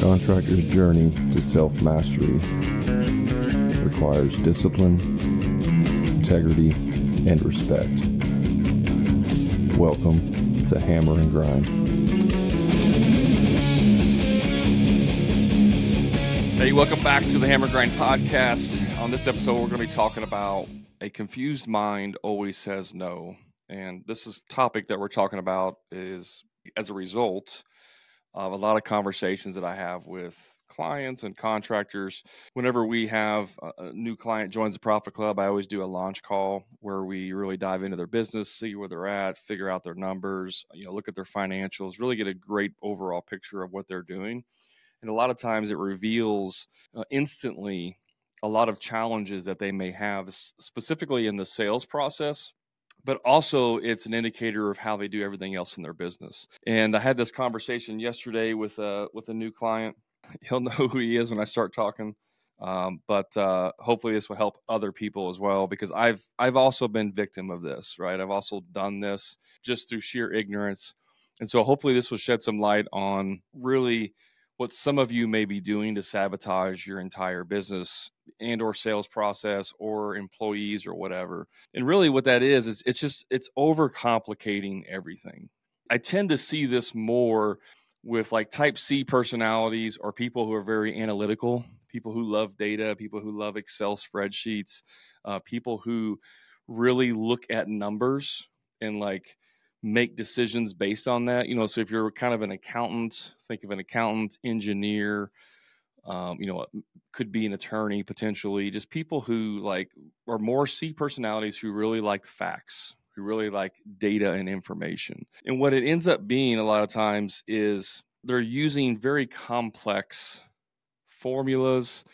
contractor's journey to self mastery requires discipline, integrity, and respect. Welcome to Hammer and Grind. Hey, welcome back to the Hammer Grind podcast. On this episode, we're going to be talking about a confused mind always says no. And this is topic that we're talking about is as a result of a lot of conversations that I have with clients and contractors. Whenever we have a new client joins the Profit Club, I always do a launch call where we really dive into their business, see where they're at, figure out their numbers, you know, look at their financials, really get a great overall picture of what they're doing. And a lot of times it reveals uh, instantly a lot of challenges that they may have, specifically in the sales process but also it's an indicator of how they do everything else in their business. And I had this conversation yesterday with a with a new client. He'll know who he is when I start talking. Um, but uh, hopefully this will help other people as well because I've I've also been victim of this, right? I've also done this just through sheer ignorance, and so hopefully this will shed some light on really what some of you may be doing to sabotage your entire business and or sales process or employees or whatever. And really what that is is it's just it's overcomplicating everything. I tend to see this more with like type c personalities or people who are very analytical people who love data people who love excel spreadsheets uh, people who really look at numbers and like make decisions based on that. You know, so if you're kind of an accountant, think of an accountant, engineer, um, you know, could be an attorney potentially, just people who like are more C personalities who really like facts, who really like data and information. And what it ends up being a lot of times is they're using very complex formulas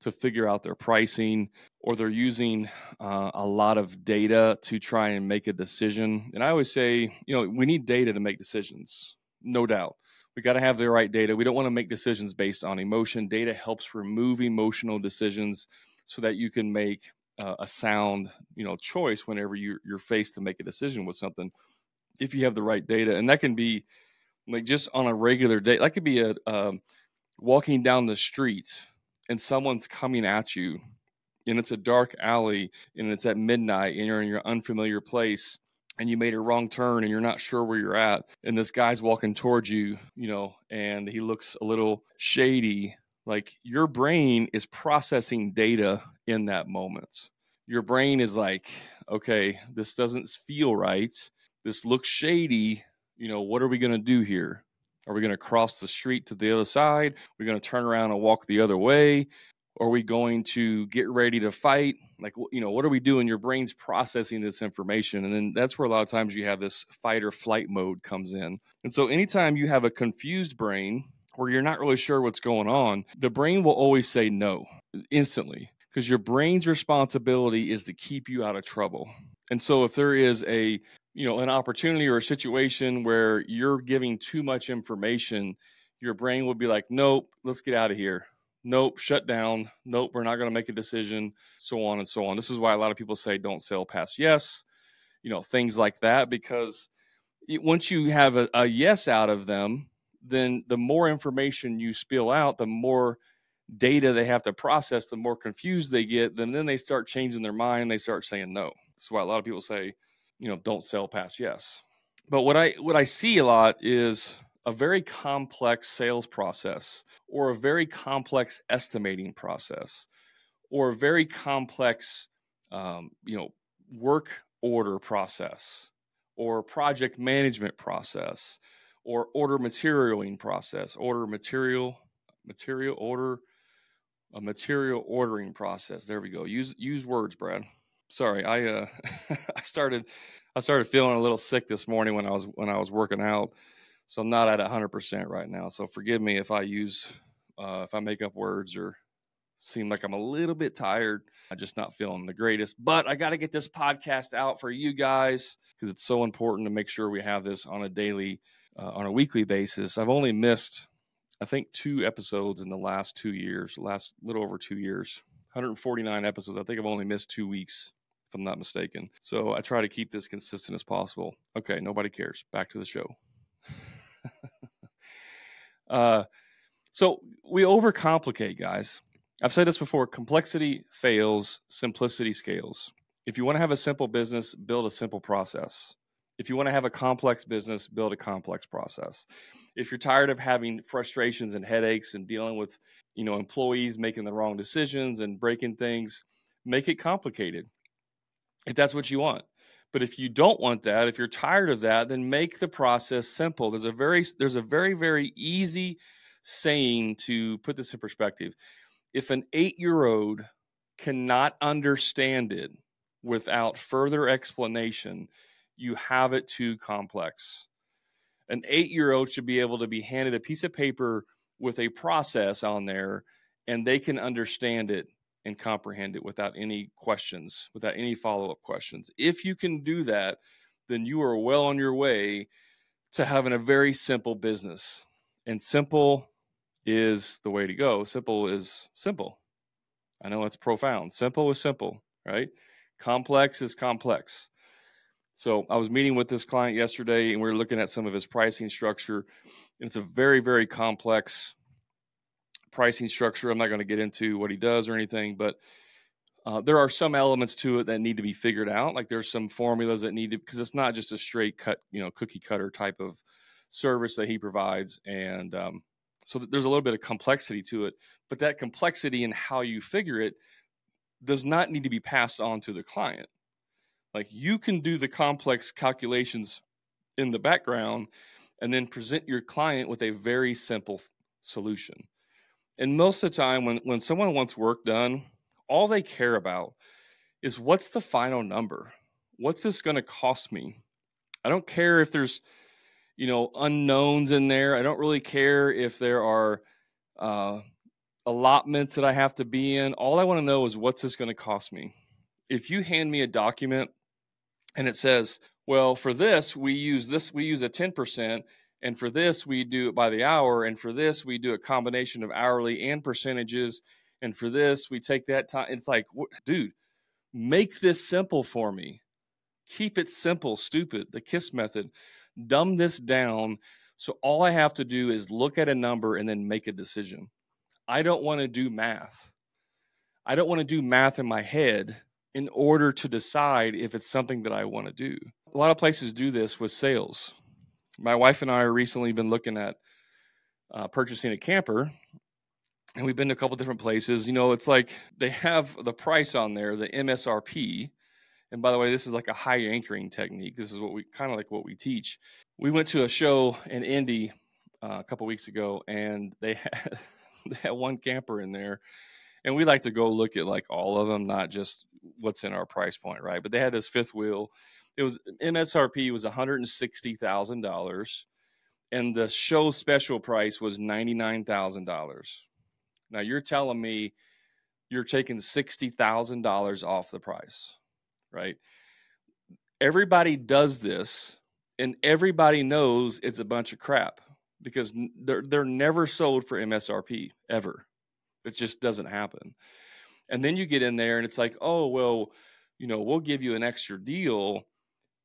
to figure out their pricing or they're using uh, a lot of data to try and make a decision. And I always say, you know, we need data to make decisions, no doubt. We got to have the right data. We don't want to make decisions based on emotion. Data helps remove emotional decisions so that you can make uh, a sound, you know, choice whenever you're, you're faced to make a decision with something. If you have the right data, and that can be like just on a regular day, that could be a um, walking down the street and someone's coming at you and it's a dark alley and it's at midnight and you're in your unfamiliar place and you made a wrong turn and you're not sure where you're at and this guy's walking towards you you know and he looks a little shady. Like your brain is processing data in that moment. Your brain is like okay this doesn't feel right. This looks shady. You know what are we going to do here? Are we going to cross the street to the other side? We're going to turn around and walk the other way. Are we going to get ready to fight? Like, you know, what are we doing? Your brain's processing this information. And then that's where a lot of times you have this fight or flight mode comes in. And so anytime you have a confused brain where you're not really sure what's going on, the brain will always say no instantly because your brain's responsibility is to keep you out of trouble. And so if there is a you know an opportunity or a situation where you're giving too much information, your brain will be like, "Nope, let's get out of here." Nope, shut down, nope, we're not going to make a decision, so on and so on. This is why a lot of people say don't sell past yes, you know, things like that, because once you have a, a yes out of them, then the more information you spill out, the more data they have to process, the more confused they get, then then they start changing their mind, they start saying no. That's why a lot of people say, you know, don't sell past yes. But what I what I see a lot is a very complex sales process or a very complex estimating process or a very complex um, you know work order process or project management process or order materialing process order material material order a material ordering process. There we go. Use use words brad. Sorry i uh i started i started feeling a little sick this morning when i was when i was working out so I'm not at 100% right now. So forgive me if I use, uh, if I make up words or seem like I'm a little bit tired. I'm just not feeling the greatest. But I got to get this podcast out for you guys because it's so important to make sure we have this on a daily, uh, on a weekly basis. I've only missed, I think, two episodes in the last two years, last little over two years, 149 episodes. I think I've only missed two weeks if I'm not mistaken. So I try to keep this consistent as possible. Okay, nobody cares. Back to the show. uh, so we overcomplicate, guys. I've said this before complexity fails, simplicity scales. If you want to have a simple business, build a simple process. If you want to have a complex business, build a complex process. If you're tired of having frustrations and headaches and dealing with, you know, employees making the wrong decisions and breaking things, make it complicated. If that's what you want. But if you don't want that, if you're tired of that, then make the process simple. There's a very there's a very very easy saying to put this in perspective. If an 8-year-old cannot understand it without further explanation, you have it too complex. An eight year old should be able to be handed a piece of paper with a process on there and they can understand it and comprehend it without any questions, without any follow up questions. If you can do that, then you are well on your way to having a very simple business. And simple is the way to go. Simple is simple. I know it's profound. Simple is simple, right? Complex is complex. So I was meeting with this client yesterday and we were looking at some of his pricing structure. It's a very, very complex pricing structure. I'm not going to get into what he does or anything, but uh, there are some elements to it that need to be figured out. Like there's some formulas that need to, because it's not just a straight cut, you know, cookie cutter type of service that he provides. And um, so there's a little bit of complexity to it, but that complexity and how you figure it does not need to be passed on to the client like you can do the complex calculations in the background and then present your client with a very simple solution. And most of the time, when, when someone wants work done, all they care about is what's the final number? What's this going to cost me? I don't care if there's, you know, unknowns in there. I don't really care if there are uh, allotments that I have to be in. All I want to know is what's this going to cost me? If you hand me a document and it says, well, for this we use this we use a 10%, and for this we do it by the hour, and for this we do a combination of hourly and percentages, and for this we take that time. It's like, dude, make this simple for me. Keep it simple, stupid. The KISS method. Dumb this down so all I have to do is look at a number and then make a decision. I don't want to do math. I don't want to do math in my head in order to decide if it's something that I want to do. A lot of places do this with sales. My wife and I are recently been looking at uh, purchasing a camper, and we've been to a couple different places. You know, it's like they have the price on there, the MSRP. And by the way, this is like a high anchoring technique. This is what we kind of like what we teach. We went to a show in Indy uh, a couple weeks ago, and they had they had one camper in there and we like to go look at like all of them, not just what's in our price point, right? But they had this fifth wheel. It was MSRP was one hundred and sixty thousand dollars, and the show special price was ninety nine thousand dollars. Now you're telling me you're taking sixty thousand dollars off the price, right? Everybody does this, and everybody knows it's a bunch of crap because they're they're never sold for MSRP ever. It just doesn't happen. And then you get in there and it's like, oh, well, you know, we'll give you an extra deal.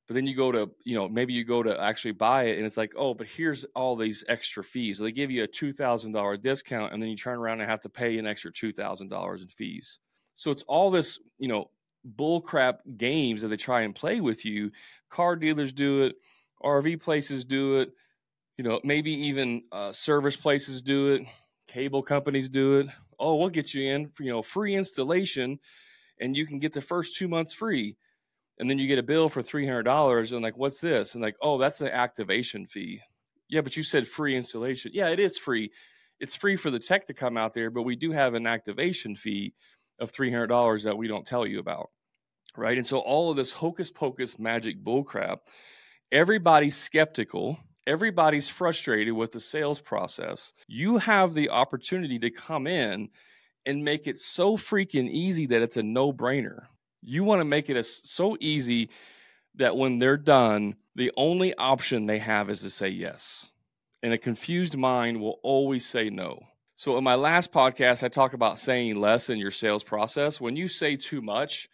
But then you go to, you know, maybe you go to actually buy it and it's like, oh, but here's all these extra fees. So they give you a $2,000 discount and then you turn around and have to pay an extra $2,000 in fees. So it's all this, you know, bullcrap games that they try and play with you. Car dealers do it, RV places do it, you know, maybe even uh, service places do it, cable companies do it, oh, we'll get you in for, you know, free installation and you can get the first two months free. And then you get a bill for $300 and like, what's this? And like, oh, that's the activation fee. Yeah, but you said free installation. Yeah, it is free. It's free for the tech to come out there, but we do have an activation fee of $300 that we don't tell you about. Right. And so all of this hocus pocus magic bullcrap, everybody's skeptical everybody's frustrated with the sales process. You have the opportunity to come in and make it so freaking easy that it's a no brainer. You want to make it as, so easy that when they're done, the only option they have is to say yes. And a confused mind will always say no. So, in my last podcast, I talk about saying less in your sales process. When you say too much,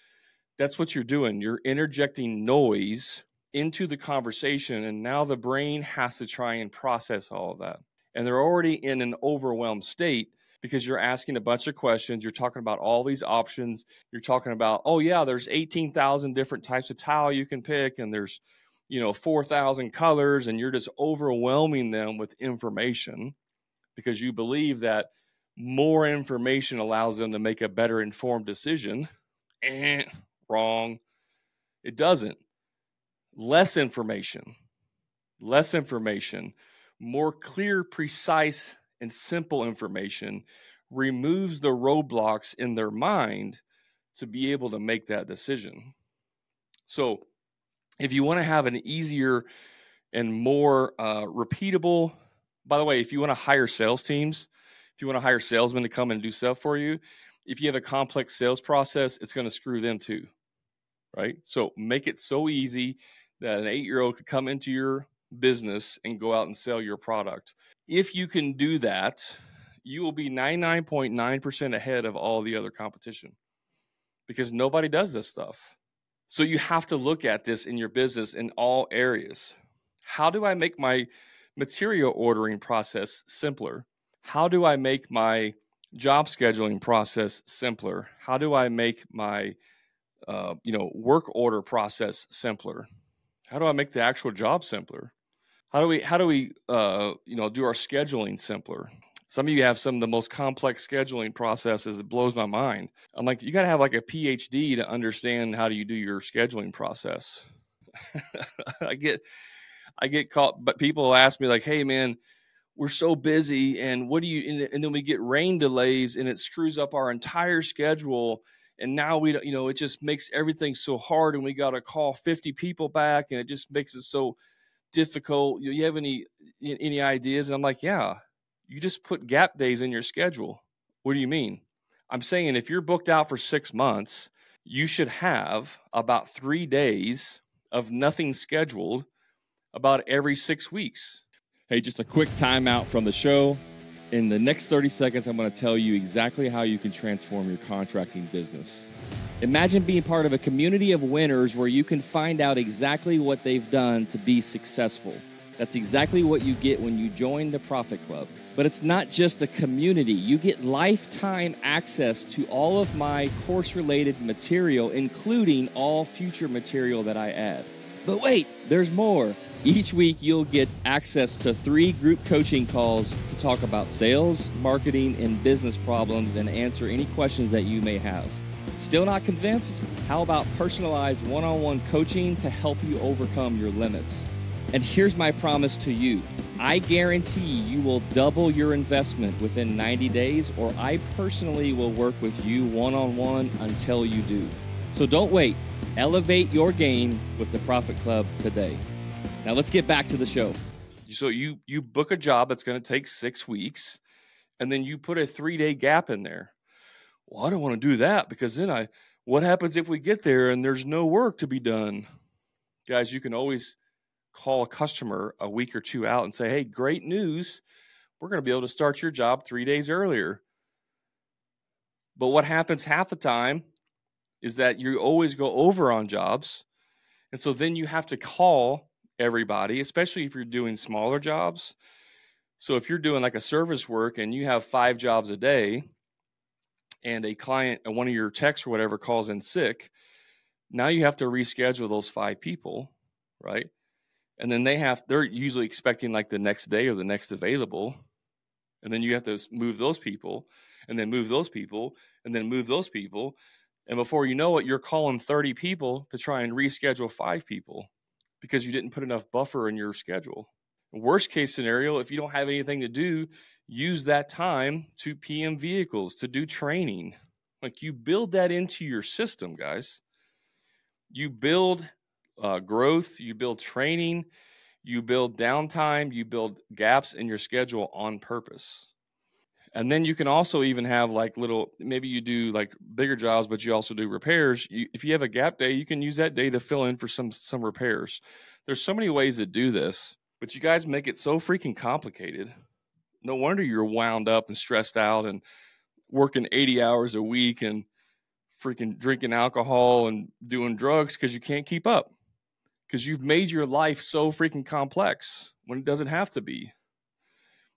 That's what you're doing. You're interjecting noise into the conversation, and now the brain has to try and process all of that. And they're already in an overwhelmed state because you're asking a bunch of questions. You're talking about all these options. You're talking about, oh, yeah, there's 18,000 different types of tile you can pick, and there's, you know, 4,000 colors, and you're just overwhelming them with information because you believe that more information allows them to make a better informed decision. Eh, wrong. It doesn't. Less information, less information, more clear, precise, and simple information removes the roadblocks in their mind to be able to make that decision. So, if you want to have an easier and more uh, repeatable, by the way, if you want to hire sales teams, if you want to hire salesmen to come and do stuff for you, if you have a complex sales process, it's going to screw them too. Right. So, make it so easy that an eight year old could come into your business and go out and sell your product. If you can do that, you will be 99.9% ahead of all the other competition because nobody does this stuff. So you have to look at this in your business in all areas. How do I make my material ordering process simpler? How do I make my job scheduling process simpler? How do I make my uh, you know work order process simpler? How do I make the actual job simpler? How do we how do we uh, you know do our scheduling simpler? Some of you have some of the most complex scheduling processes. It blows my mind. I'm like, you got to have like a PhD to understand how do you do your scheduling process. I get I get caught, but people ask me like, "Hey, man, we're so busy, and what do you?" And, then we get rain delays, and it screws up our entire schedule. And now we, you know, it just makes everything so hard, and we got to call 50 people back, and it just makes it so difficult. You, have any any ideas? And I'm like, yeah, you just put gap days in your schedule. What do you mean? I'm saying if you're booked out for six months, you should have about three days of nothing scheduled about every six weeks. Hey, just a quick timeout from the show. In the next 30 seconds, I'm going to tell you exactly how you can transform your contracting business. Imagine being part of a community of winners where you can find out exactly what they've done to be successful. That's exactly what you get when you join the Profit Club. But it's not just a community, you get lifetime access to all of my course related material, including all future material that I add. But wait, there's more. Each week, you'll get access to three group coaching calls to talk about sales, marketing, and business problems and answer any questions that you may have. Still not convinced? How about personalized one on one coaching to help you overcome your limits? And here's my promise to you I guarantee you will double your investment within 90 days, or I personally will work with you one on one until you do. So don't wait. Elevate your game with the Profit Club today. Now let's get back to the show. So you you book a job that's going to take 6 weeks and then you put a 3-day gap in there well, I don't want to do that because then I, what happens if we get there and there's no work to be done? Guys, you can always call a customer a week or two out and say, hey, great news. We're going to be able to start your job three days earlier. But what happens half the time is that you always go over on jobs. And so then you have to call everybody, especially if you're doing smaller jobs. So if you're doing like a service work and you have five jobs a day, and a client, uh, one of your techs or whatever, calls in sick, now you have to reschedule those five people, right? And then they have, they're usually expecting like the next day or the next available. And then you have to move those people and then move those people and then move those people. And before you know it, you're calling 30 people to try and reschedule five people because you didn't put enough buffer in your schedule. Worst case scenario, if you don't have anything to do, use that time to PM vehicles, to do training. Like you build that into your system, guys. You build uh, growth, you build training, you build downtime, you build gaps in your schedule on purpose. And then you can also even have like little, maybe you do like bigger jobs, but you also do repairs. You, if you have a gap day, you can use that day to fill in for some some repairs. There's so many ways to do this, but you guys make it so freaking complicated no wonder you're wound up and stressed out and working 80 hours a week and freaking drinking alcohol and doing drugs because you can't keep up because you've made your life so freaking complex when it doesn't have to be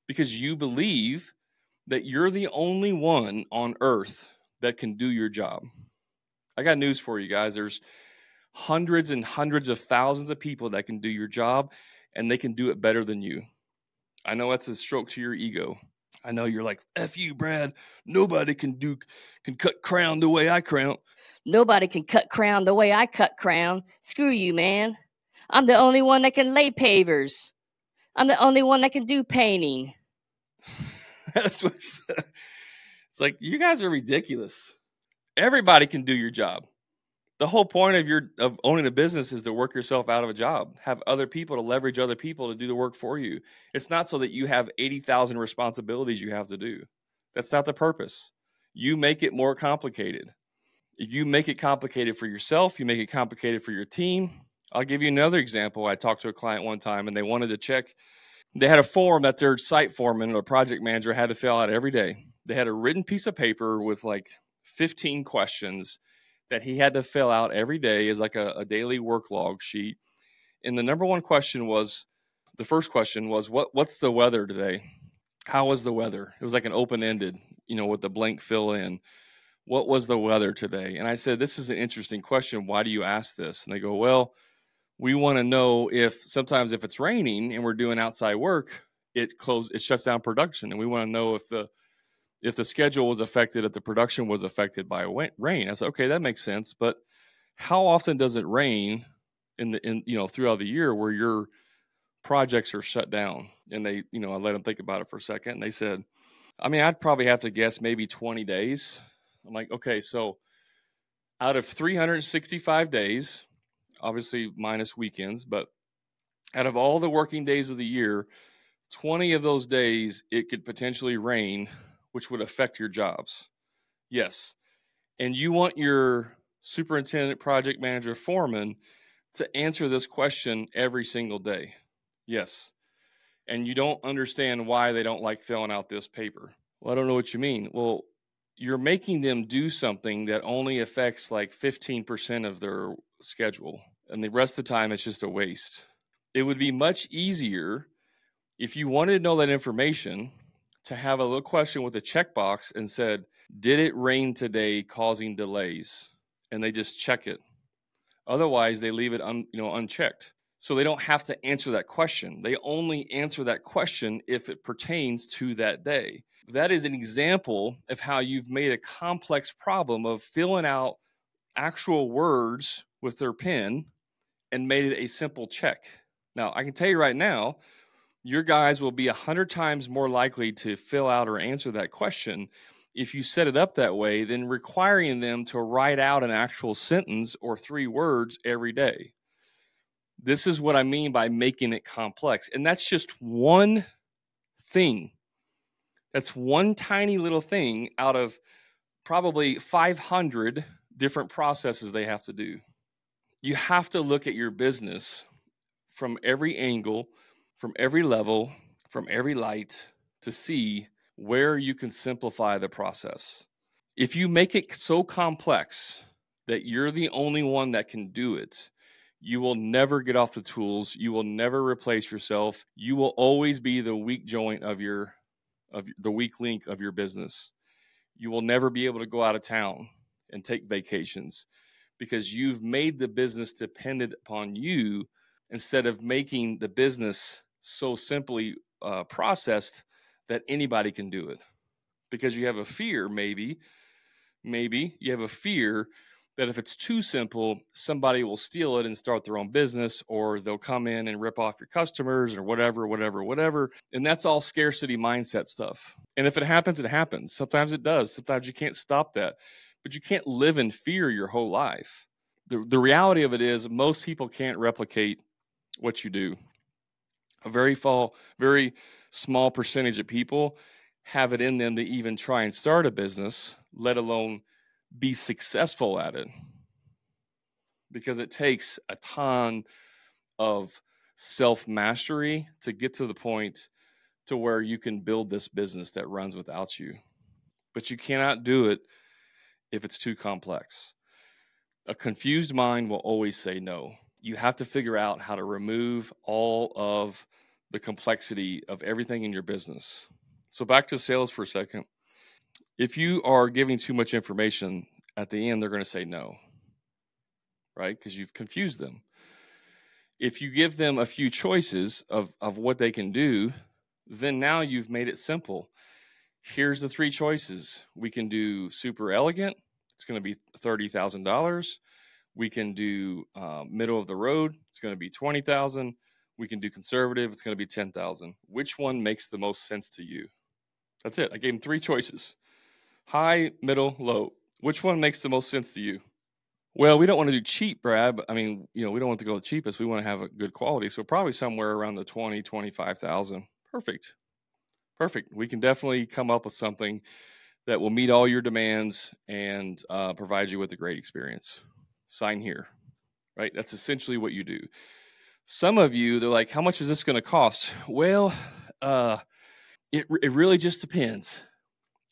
because you believe that you're the only one on earth that can do your job. I got news for you guys. There's hundreds and hundreds of thousands of people that can do your job and they can do it better than you. I know that's a stroke to your ego. I know you're like, F you, Brad. Nobody can do can cut crown the way I crown. Nobody can cut crown the way I cut crown. Screw you, man. I'm the only one that can lay pavers. I'm the only one that can do painting. That's what's it's like you guys are ridiculous. Everybody can do your job. The whole point of your of owning a business is to work yourself out of a job. Have other people to leverage other people to do the work for you. It's not so that you have 80,000 responsibilities you have to do. That's not the purpose. You make it more complicated. You make it complicated for yourself. You make it complicated for your team. I'll give you another example. I talked to a client one time and they wanted to check they had a form that their site foreman or project manager had to fill out every day they had a written piece of paper with like 15 questions that he had to fill out every day as like a, a daily work log sheet. And the number one question was the first question was what what's the weather today? How was the weather? It was like an open ended, you know, with the blank fill in. What was the weather today? And I said, This is an interesting question. Why do you ask this? And they go, Well, we want to know if sometimes if it's raining and we're doing outside work, it close it shuts down production. And we want to know if the if the schedule was affected, if the production was affected by rain. I said, okay, that makes sense. But how often does it rain in the in you know throughout the year where your projects are shut down? And they, you know, I let them think about it for a second. And they said, I mean, I'd probably have to guess maybe 20 days. I'm like, okay, so out of 365 days, obviously minus weekends, but out of all the working days of the year, 20 of those days it could potentially rain which would affect your jobs. Yes. And you want your superintendent, project manager, foreman to answer this question every single day. Yes. And you don't understand why they don't like filling out this paper. Well, I don't know what you mean. Well, you're making them do something that only affects like 15% of their schedule, and the rest of the time it's just a waste. It would be much easier if you wanted to know that information to have a little question with a checkbox and said, Did it rain today causing delays? And they just check it. Otherwise, they leave it un, you know, unchecked. So they don't have to answer that question. They only answer that question if it pertains to that day. That is an example of how you've made a complex problem of filling out actual words with their pen and made it a simple check. Now, I can tell you right now, your guys will be a hundred times more likely to fill out or answer that question if you set it up that way than requiring them to write out an actual sentence or three words every day. This is what I mean by making it complex. And that's just one thing. That's one tiny little thing out of probably 500 different processes they have to do. You have to look at your business from every angle from every level, from every light to see where you can simplify the process. If you make it so complex that you're the only one that can do it, you will never get off the tools. You will never replace yourself. You will always be the weak joint of your of the weak link of your business. You will never be able to go out of town and take vacations because you've made the business dependent upon you instead of making the business so simply uh, processed that anybody can do it. Because you have a fear maybe maybe you have a fear that if it's too simple somebody will steal it and start their own business or they'll come in and rip off your customers or whatever whatever whatever. And that's all scarcity mindset stuff. And if it happens it happens. Sometimes it does. Sometimes you can't stop that but you can't live in fear your whole life the, the reality of it is most people can't replicate what you do a very fall, very small percentage of people have it in them to even try and start a business, let alone be successful at it. Because it takes a ton of self mastery to get to the point to where you can build this business that runs without you. But you cannot do it if it's too complex. A confused mind will always say no. You have to figure out how to remove all of the complexity of everything in your business. So, back to sales for a second. If you are giving too much information, at the end, they're going to say no, right? Because you've confused them. If you give them a few choices of, of what they can do, then now you've made it simple. Here's the three choices. We can do super elegant, it's going to be $30,000. We can do uh, middle of the road, it's going to be 20,000. We can do conservative, it's going to be 10,000. Which one makes the most sense to you? That's it. I gave him three choices high, middle, low. Which one makes the most sense to you? Well, we don't want to do cheap, Brad. I mean, you know, we don't want to go the cheapest. We want to have a good quality. So probably somewhere around the 20, 25,000. Perfect. Perfect. We can definitely come up with something that will meet all your demands and uh, provide you with a great experience. Sign here, right? That's essentially what you do. Some of you, they're like, how much is this going to cost? Well, uh, it, it really just depends.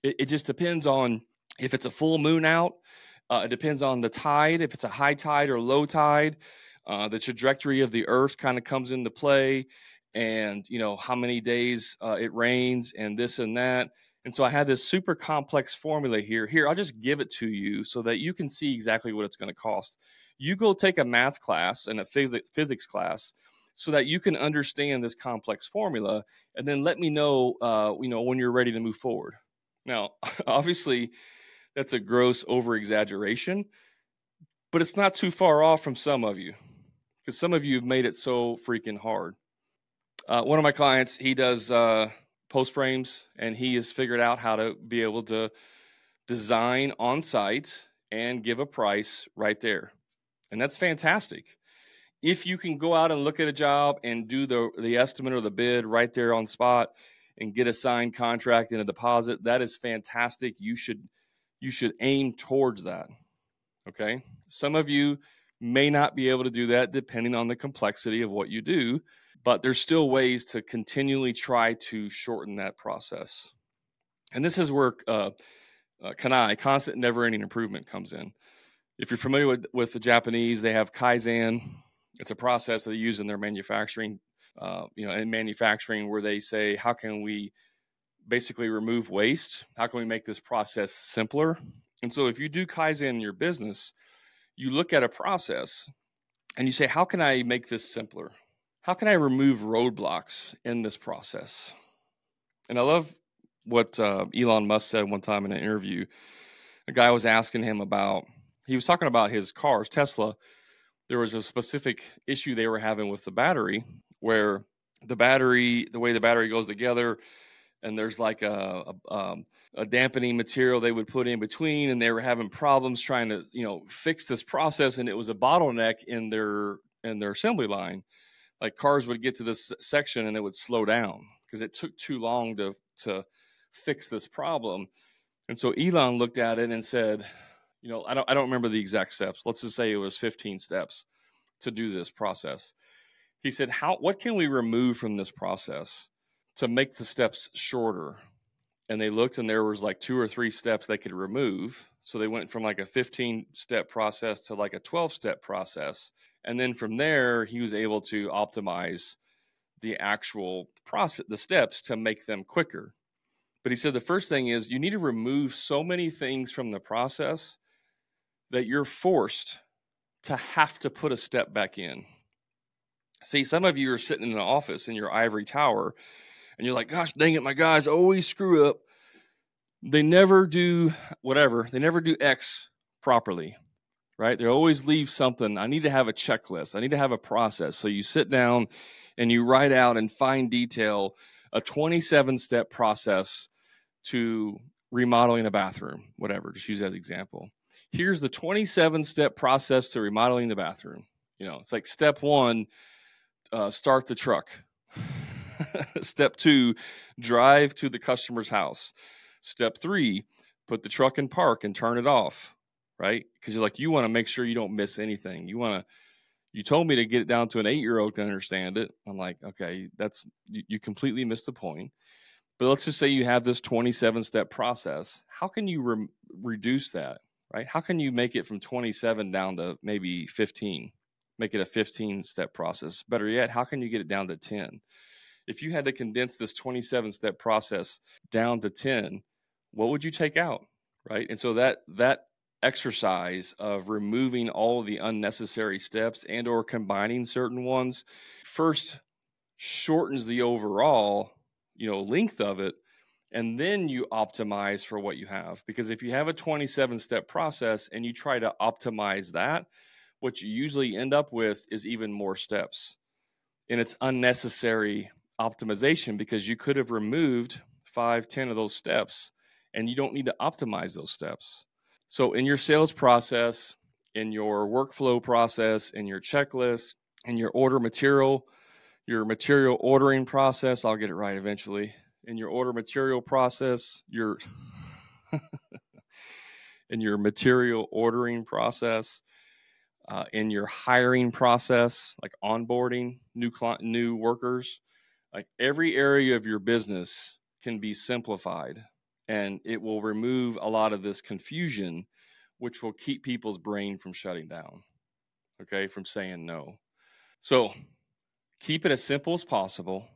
It, it just depends on if it's a full moon out. Uh, it depends on the tide, if it's a high tide or low tide. Uh, the trajectory of the earth kind of comes into play and you know how many days uh, it rains and this and that. And so i had this super complex formula here. Here i'll just give it to you so that you can see exactly what it's going to cost. You go take a math class and a phys- physics class so that you can understand this complex formula and then let me know uh, you know when you're ready to move forward. Now obviously that's a gross over exaggeration but it's not too far off from some of you because some of you have made it so freaking hard uh, one of my clients, he does uh, post frames, and he has figured out how to be able to design on site and give a price right there, and that's fantastic. If you can go out and look at a job and do the the estimate or the bid right there on spot and get a signed contract and a deposit, that is fantastic. You should you should aim towards that. Okay. Some of you may not be able to do that depending on the complexity of what you do but there's still ways to continually try to shorten that process. And this is where uh, uh, CANI, constant never ending improvement, comes in. If you're familiar with, with the Japanese, they have Kaizen. It's a process that they use in their manufacturing, uh, you know, in manufacturing where they say, how can we basically remove waste? How can we make this process simpler? And so if you do Kaizen in your business, you look at a process and you say, how can I make this simpler? How can I remove roadblocks in this process? And I love what uh, Elon Musk said one time in an interview. A guy was asking him about, he was talking about his cars, Tesla. There was a specific issue they were having with the battery where the battery, the way the battery goes together, and there's like a, a, um, a, dampening material they would put in between and they were having problems trying to you know fix this process and it was a bottleneck in their in their assembly line like cars would get to this section and it would slow down because it took too long to to fix this problem. And so Elon looked at it and said, you know, I don't I don't remember the exact steps. Let's just say it was 15 steps to do this process. He said, "How what can we remove from this process to make the steps shorter?" And they looked and there was like two or three steps they could remove. So they went from like a 15 step process to like a 12 step process. And then from there he was able to optimize the actual process the steps to make them quicker. But he said the first thing is you need to remove so many things from the process that you're forced to have to put a step back in. See some of you are sitting in an office in your ivory tower and you're like gosh dang it my guys always screw up they never do whatever they never do x properly right? They always leave something. I need to have a checklist. I need to have a process. So you sit down and you write out in fine detail a 27 step process to remodeling a bathroom, whatever, just use that example. Here's the 27 step process to remodeling the bathroom. You know, it's like step one, uh, start the truck. step two, drive to the customer's house. Step three, put the truck in park and turn it off right? Because you're like, you want to make sure you don't miss anything. You want to, you told me to get it down to an eight year old can understand it. I'm like, okay, that's, you, you completely missed the point. But let's just say you have this 27 step process. How can you re- reduce that? right? How can you make it from 27 down to maybe 15? Make it a 15 step process. Better yet, how can you get it down to 10? If you had to condense this 27 step process down to 10, what would you take out? Right. And so that, that exercise of removing all of the unnecessary steps and or combining certain ones first shortens the overall you know length of it and then you optimize for what you have because if you have a 27 step process and you try to optimize that what you usually end up with is even more steps and it's unnecessary optimization because you could have removed five ten of those steps and you don't need to optimize those steps. So in your sales process in your workflow process in your checklist in your order material your material ordering process i'll get it right eventually. In your order material process, your in your material ordering process, uh, in your hiring process, like onboarding new client, new workers, like every area of your business can be simplified, and it will remove a lot of this confusion, which will keep people's brain from shutting down. Okay, from saying no. So keep it as simple as possible.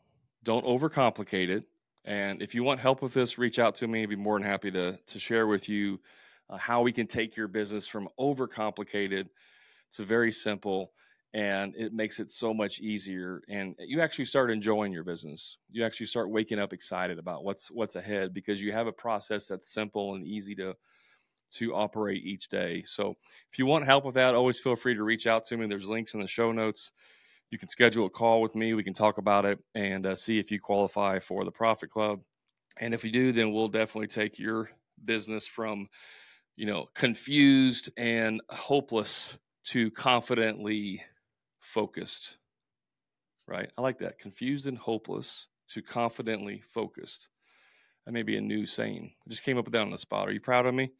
Don't overcomplicate it. And if you want help with this, reach out to me. I'd be more than happy to, to share with you uh, how we can take your business from overcomplicated to very simple. And it makes it so much easier. And you actually start enjoying your business. You actually start waking up excited about what's what's ahead because you have a process that's simple and easy to to operate each day. So if you want help with that, always feel free to reach out to me. There's links in the show notes you can schedule a call with me. We can talk about it and uh, see if you qualify for the Profit Club. And if you do, then we'll definitely take your business from, you know, confused and hopeless to confidently focused. Right? I like that. Confused and hopeless to confidently focused. That may be a new saying. I just came up with that on the spot. Are you proud of me?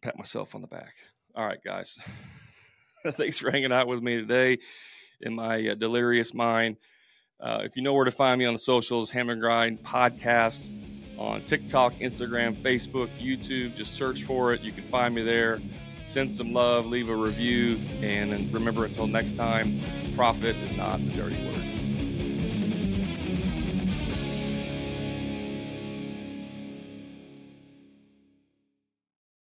Pat myself on the back. All right, guys. Thanks for hanging out with me today in my uh, delirious mind. Uh, if you know where to find me on the socials, Hammer Grind Podcast on TikTok, Instagram, Facebook, YouTube, just search for it. You can find me there. Send some love, leave a review, and remember until next time, profit is not a dirty word.